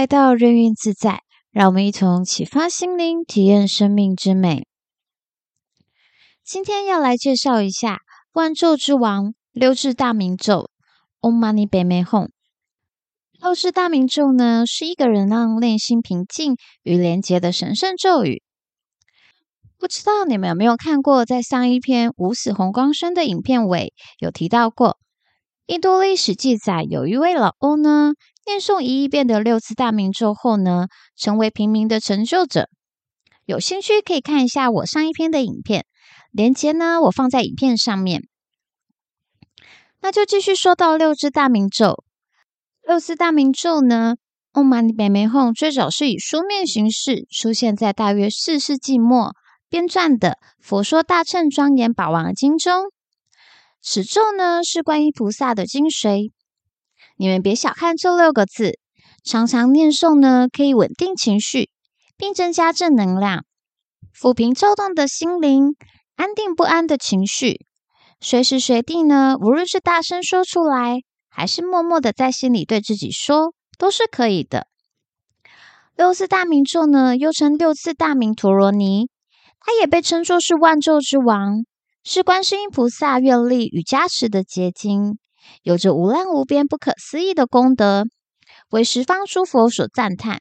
来到任运自在，让我们一同启发心灵，体验生命之美。今天要来介绍一下万咒之王六字大明咒 Om Mani p a m e Hum。六字大明咒呢，是一个人让内心平静与连结的神圣咒语。不知道你们有没有看过，在上一篇无死红光身的影片尾有提到过，印度历史记载，有一位老翁呢，念诵一亿遍的六字大明咒后呢，成为平民的成就者。有兴趣可以看一下我上一篇的影片，连接呢我放在影片上面。那就继续说到六字大明咒。六字大明咒呢，Om Mani p a m e Hum 最早是以书面形式出现在大约四世纪末编撰的《佛说大乘庄严宝王经》中。此咒呢是观音菩萨的精髓。你们别小看这六个字，常常念诵呢，可以稳定情绪，并增加正能量，抚平躁动的心灵，安定不安的情绪。随时随地呢，无论是大声说出来，还是默默的在心里对自己说，都是可以的。六字大明咒呢，又称六字大明陀罗尼，它也被称作是万咒之王，是观世音菩萨愿力与加持的结晶。有着无量无边、不可思议的功德，为十方诸佛所赞叹。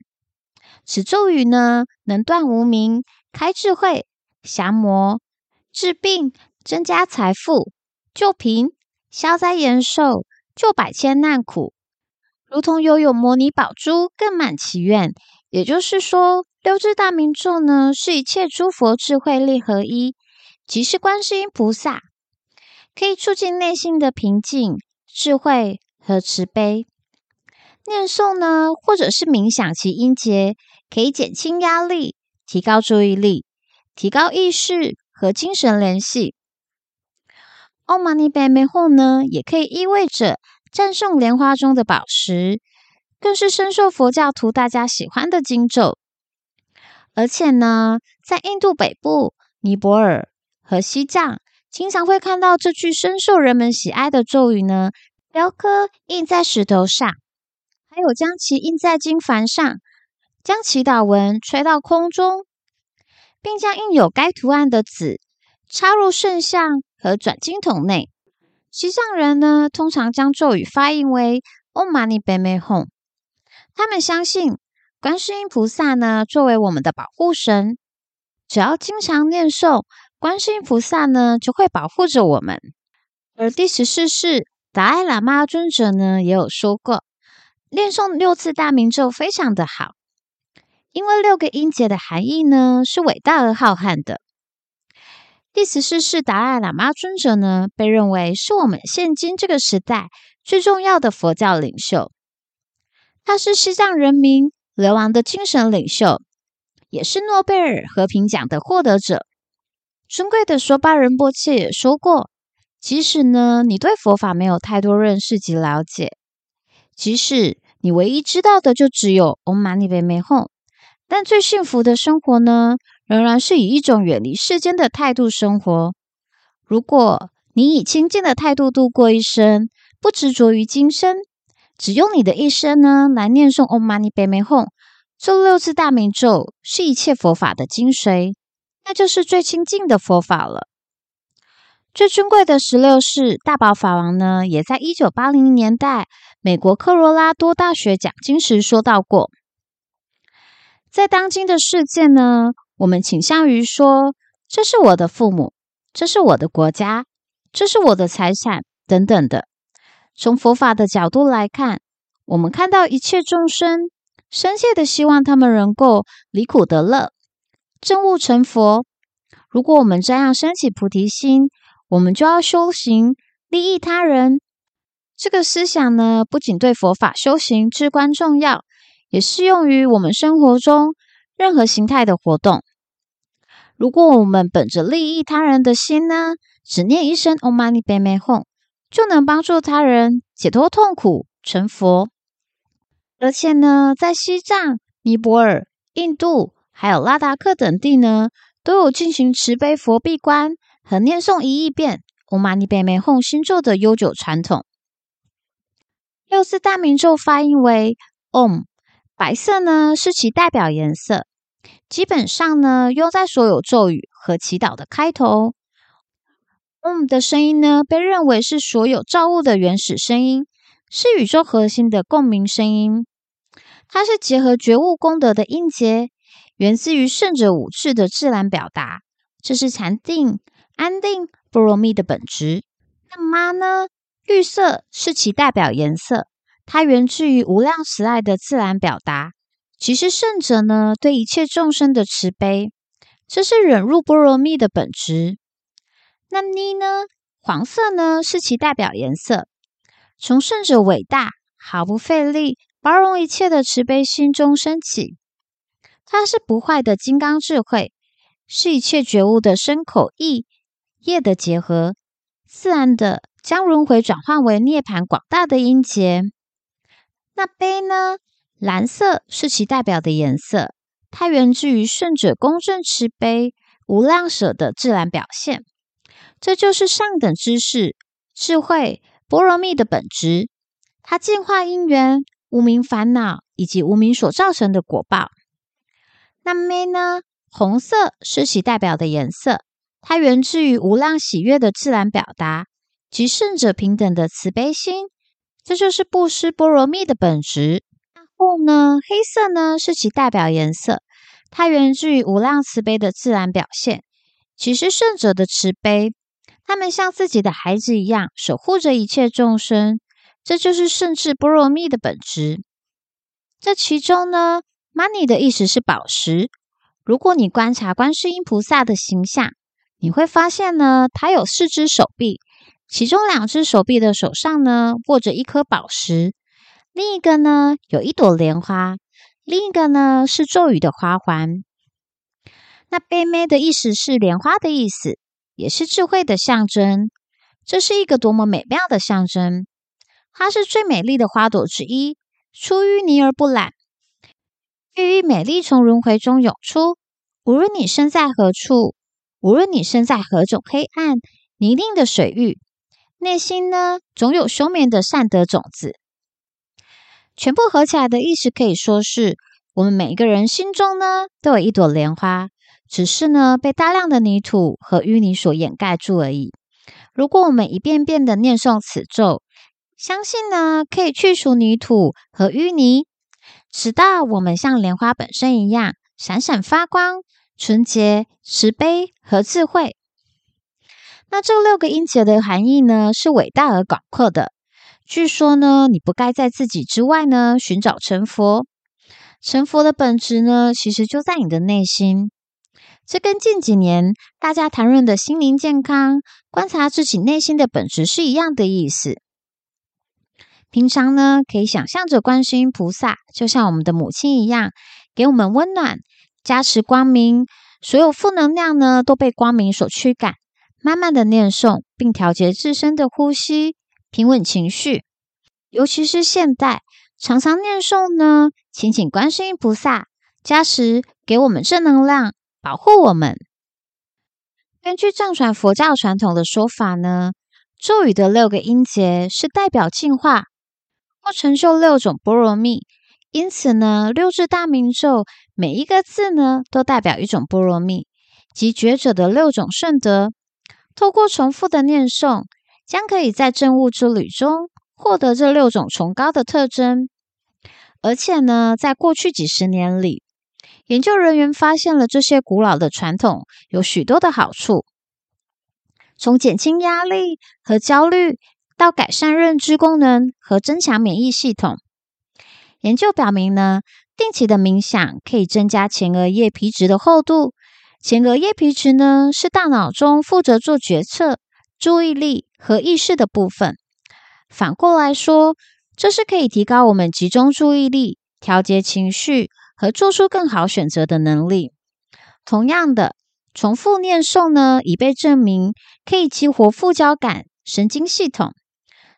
此咒语呢，能断无明、开智慧、降魔、治病、增加财富、救贫、消灾延寿、救百千难苦，如同拥有摩尼宝珠，更满祈愿。也就是说，六字大明咒呢，是一切诸佛智慧力合一，即是观世音菩萨，可以促进内心的平静。智慧和慈悲，念诵呢，或者是冥想其音节，可以减轻压力，提高注意力，提高意识和精神联系。Om Mani p a m e h 呢，也可以意味着战胜莲花中的宝石，更是深受佛教徒大家喜欢的经咒。而且呢，在印度北部、尼泊尔和西藏。经常会看到这句深受人们喜爱的咒语呢，雕刻印在石头上，还有将其印在经幡上，将祈祷文吹到空中，并将印有该图案的纸插入圣像和转经筒内。西藏人呢，通常将咒语发音为 Om Mani p a m e Hum，他们相信观世音菩萨呢，作为我们的保护神，只要经常念诵。观世音菩萨呢，就会保护着我们。而第十四世达赖喇嘛尊者呢，也有说过，念诵六字大明咒非常的好，因为六个音节的含义呢，是伟大而浩瀚的。第十四世达赖喇嘛尊者呢，被认为是我们现今这个时代最重要的佛教领袖，他是西藏人民流亡的精神领袖，也是诺贝尔和平奖的获得者。尊贵的索巴仁波切也说过，即使呢，你对佛法没有太多认识及了解，即使你唯一知道的就只有 Om Mani p a m e Hum，但最幸福的生活呢，仍然是以一种远离世间的态度生活。如果你以清净的态度度过一生，不执着于今生，只用你的一生呢来念诵 Om Mani p a m e Hum，这六字大明咒是一切佛法的精髓。那就是最亲近的佛法了。最尊贵的十六世大宝法王呢，也在一九八零年代美国科罗拉多大学讲经时说到过，在当今的世界呢，我们倾向于说，这是我的父母，这是我的国家，这是我的财产等等的。从佛法的角度来看，我们看到一切众生，深切的希望他们能够离苦得乐。证悟成佛。如果我们这样升起菩提心，我们就要修行利益他人。这个思想呢，不仅对佛法修行至关重要，也适用于我们生活中任何形态的活动。如果我们本着利益他人的心呢，只念一声 Om Mani p a m e Hum，就能帮助他人解脱痛苦、成佛。而且呢，在西藏、尼泊尔、印度。还有拉达克等地呢，都有进行慈悲佛闭关和念诵一亿遍 Om Mani Padme Hum 心咒的悠久传统。六字大明咒发音为 Om，白色呢是其代表颜色，基本上呢用在所有咒语和祈祷的开头。嗡的声音呢被认为是所有造物的原始声音，是宇宙核心的共鸣声音。它是结合觉悟功德的音节，源自于圣者武智的自然表达，这是禅定、安定、波罗蜜的本质。那妈呢？绿色是其代表颜色。它源自于无量慈爱的自然表达，其是圣者呢对一切众生的慈悲，这是忍辱波罗蜜的本质。那妮呢？黄色呢是其代表颜色，从圣者伟大、毫不费力、包容一切的慈悲心中升起，它是不坏的金刚智慧，是一切觉悟的深口意业的结合，自然的将轮回转换为涅槃广大的音节。那悲呢？蓝色是其代表的颜色，它源自于圣者公正慈悲、无量舍的自然表现。这就是上等知识、智慧、波罗蜜的本质。它净化因缘、无明烦恼以及无明所造成的果报。那咩呢？红色是其代表的颜色，它源自于无量喜悦的自然表达，及圣者平等的慈悲心。这就是布施波罗蜜的本质。然后呢，黑色呢是其代表颜色，它源自于无量慈悲的自然表现，其实圣者的慈悲，他们像自己的孩子一样守护着一切众生。这就是圣智波罗蜜的本质。这其中呢，money 的意思是宝石。如果你观察观世音菩萨的形象，你会发现呢，它有四只手臂。其中两只手臂的手上呢，握着一颗宝石，另一个呢有一朵莲花，另一个呢是咒语的花环。那贝妹的意思是莲花的意思，也是智慧的象征。这是一个多么美妙的象征！它是最美丽的花朵之一，出淤泥而不染，孕育美丽从轮回中涌出。无论你身在何处，无论你身在何种黑暗泥泞的水域。内心呢，总有休眠的善德种子。全部合起来的意思可以说是，我们每一个人心中呢，都有一朵莲花，只是呢，被大量的泥土和淤泥所掩盖住而已。如果我们一遍遍的念诵此咒，相信呢，可以去除泥土和淤泥，直到我们像莲花本身一样闪闪发光、纯洁、慈悲和智慧。那这六个音节的含义呢，是伟大而广阔的。据说呢，你不该在自己之外呢寻找成佛。成佛的本质呢，其实就在你的内心。这跟近几年大家谈论的心灵健康、观察自己内心的本质是一样的意思。平常呢，可以想象着观世音菩萨就像我们的母亲一样，给我们温暖、加持光明，所有负能量呢都被光明所驱赶。慢慢的念诵，并调节自身的呼吸，平稳情绪。尤其是现代，常常念诵呢，请请观世音菩萨加持，给我们正能量，保护我们。根据藏传佛教传统的说法呢，咒语的六个音节是代表净化或成就六种波罗蜜，因此呢，六字大明咒每一个字呢，都代表一种波罗蜜，即觉者的六种圣德。透过重复的念诵，将可以在证悟之旅中获得这六种崇高的特征。而且呢，在过去几十年里，研究人员发现了这些古老的传统有许多的好处，从减轻压力和焦虑到改善认知功能和增强免疫系统。研究表明呢，定期的冥想可以增加前额叶皮质的厚度。前额叶皮质呢，是大脑中负责做决策、注意力和意识的部分。反过来说，这是可以提高我们集中注意力、调节情绪和做出更好选择的能力。同样的，重复念诵呢，已被证明可以激活副交感神经系统，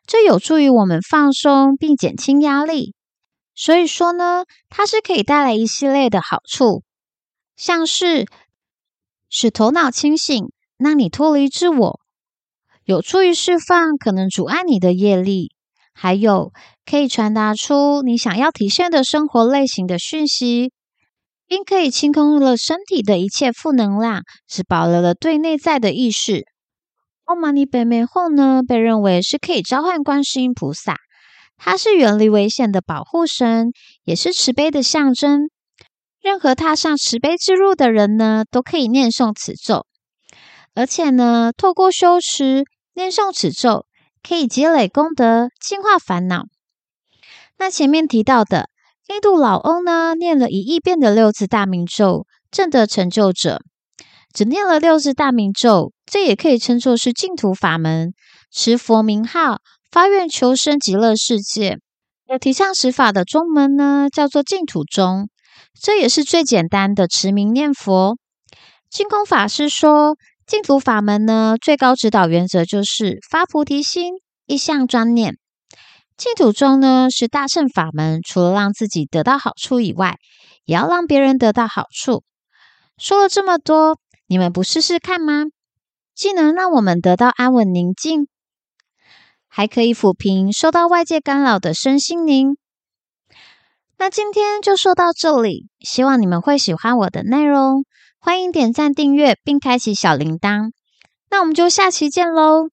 这有助于我们放松并减轻压力。所以说呢，它是可以带来一系列的好处，像是。使头脑清醒，让你脱离自我，有助于释放可能阻碍你的业力，还有可以传达出你想要体现的生活类型的讯息，并可以清空了身体的一切负能量，只保留了对内在的意识。唵嘛呢叭咪吽呢，被认为是可以召唤观世音菩萨，它是远离危险的保护神，也是慈悲的象征。任何踏上慈悲之路的人呢，都可以念诵此咒，而且呢，透过修持念诵此咒，可以积累功德，净化烦恼。那前面提到的印度老翁呢，念了一亿遍的六字大明咒，证得成就者。只念了六字大明咒，这也可以称作是净土法门。持佛名号，发愿求生极乐世界。有提倡持法的宗门呢，叫做净土宗。这也是最简单的持名念佛。净空法师说，净土法门呢，最高指导原则就是发菩提心，一向专念。净土宗呢，是大乘法门，除了让自己得到好处以外，也要让别人得到好处。说了这么多。你们不试试看吗？既能让我们得到安稳宁静，还可以抚平受到外界干扰的身心灵。那今天就说到这里，希望你们会喜欢我的内容。欢迎点赞、订阅并开启小铃铛。那我们就下期见喽！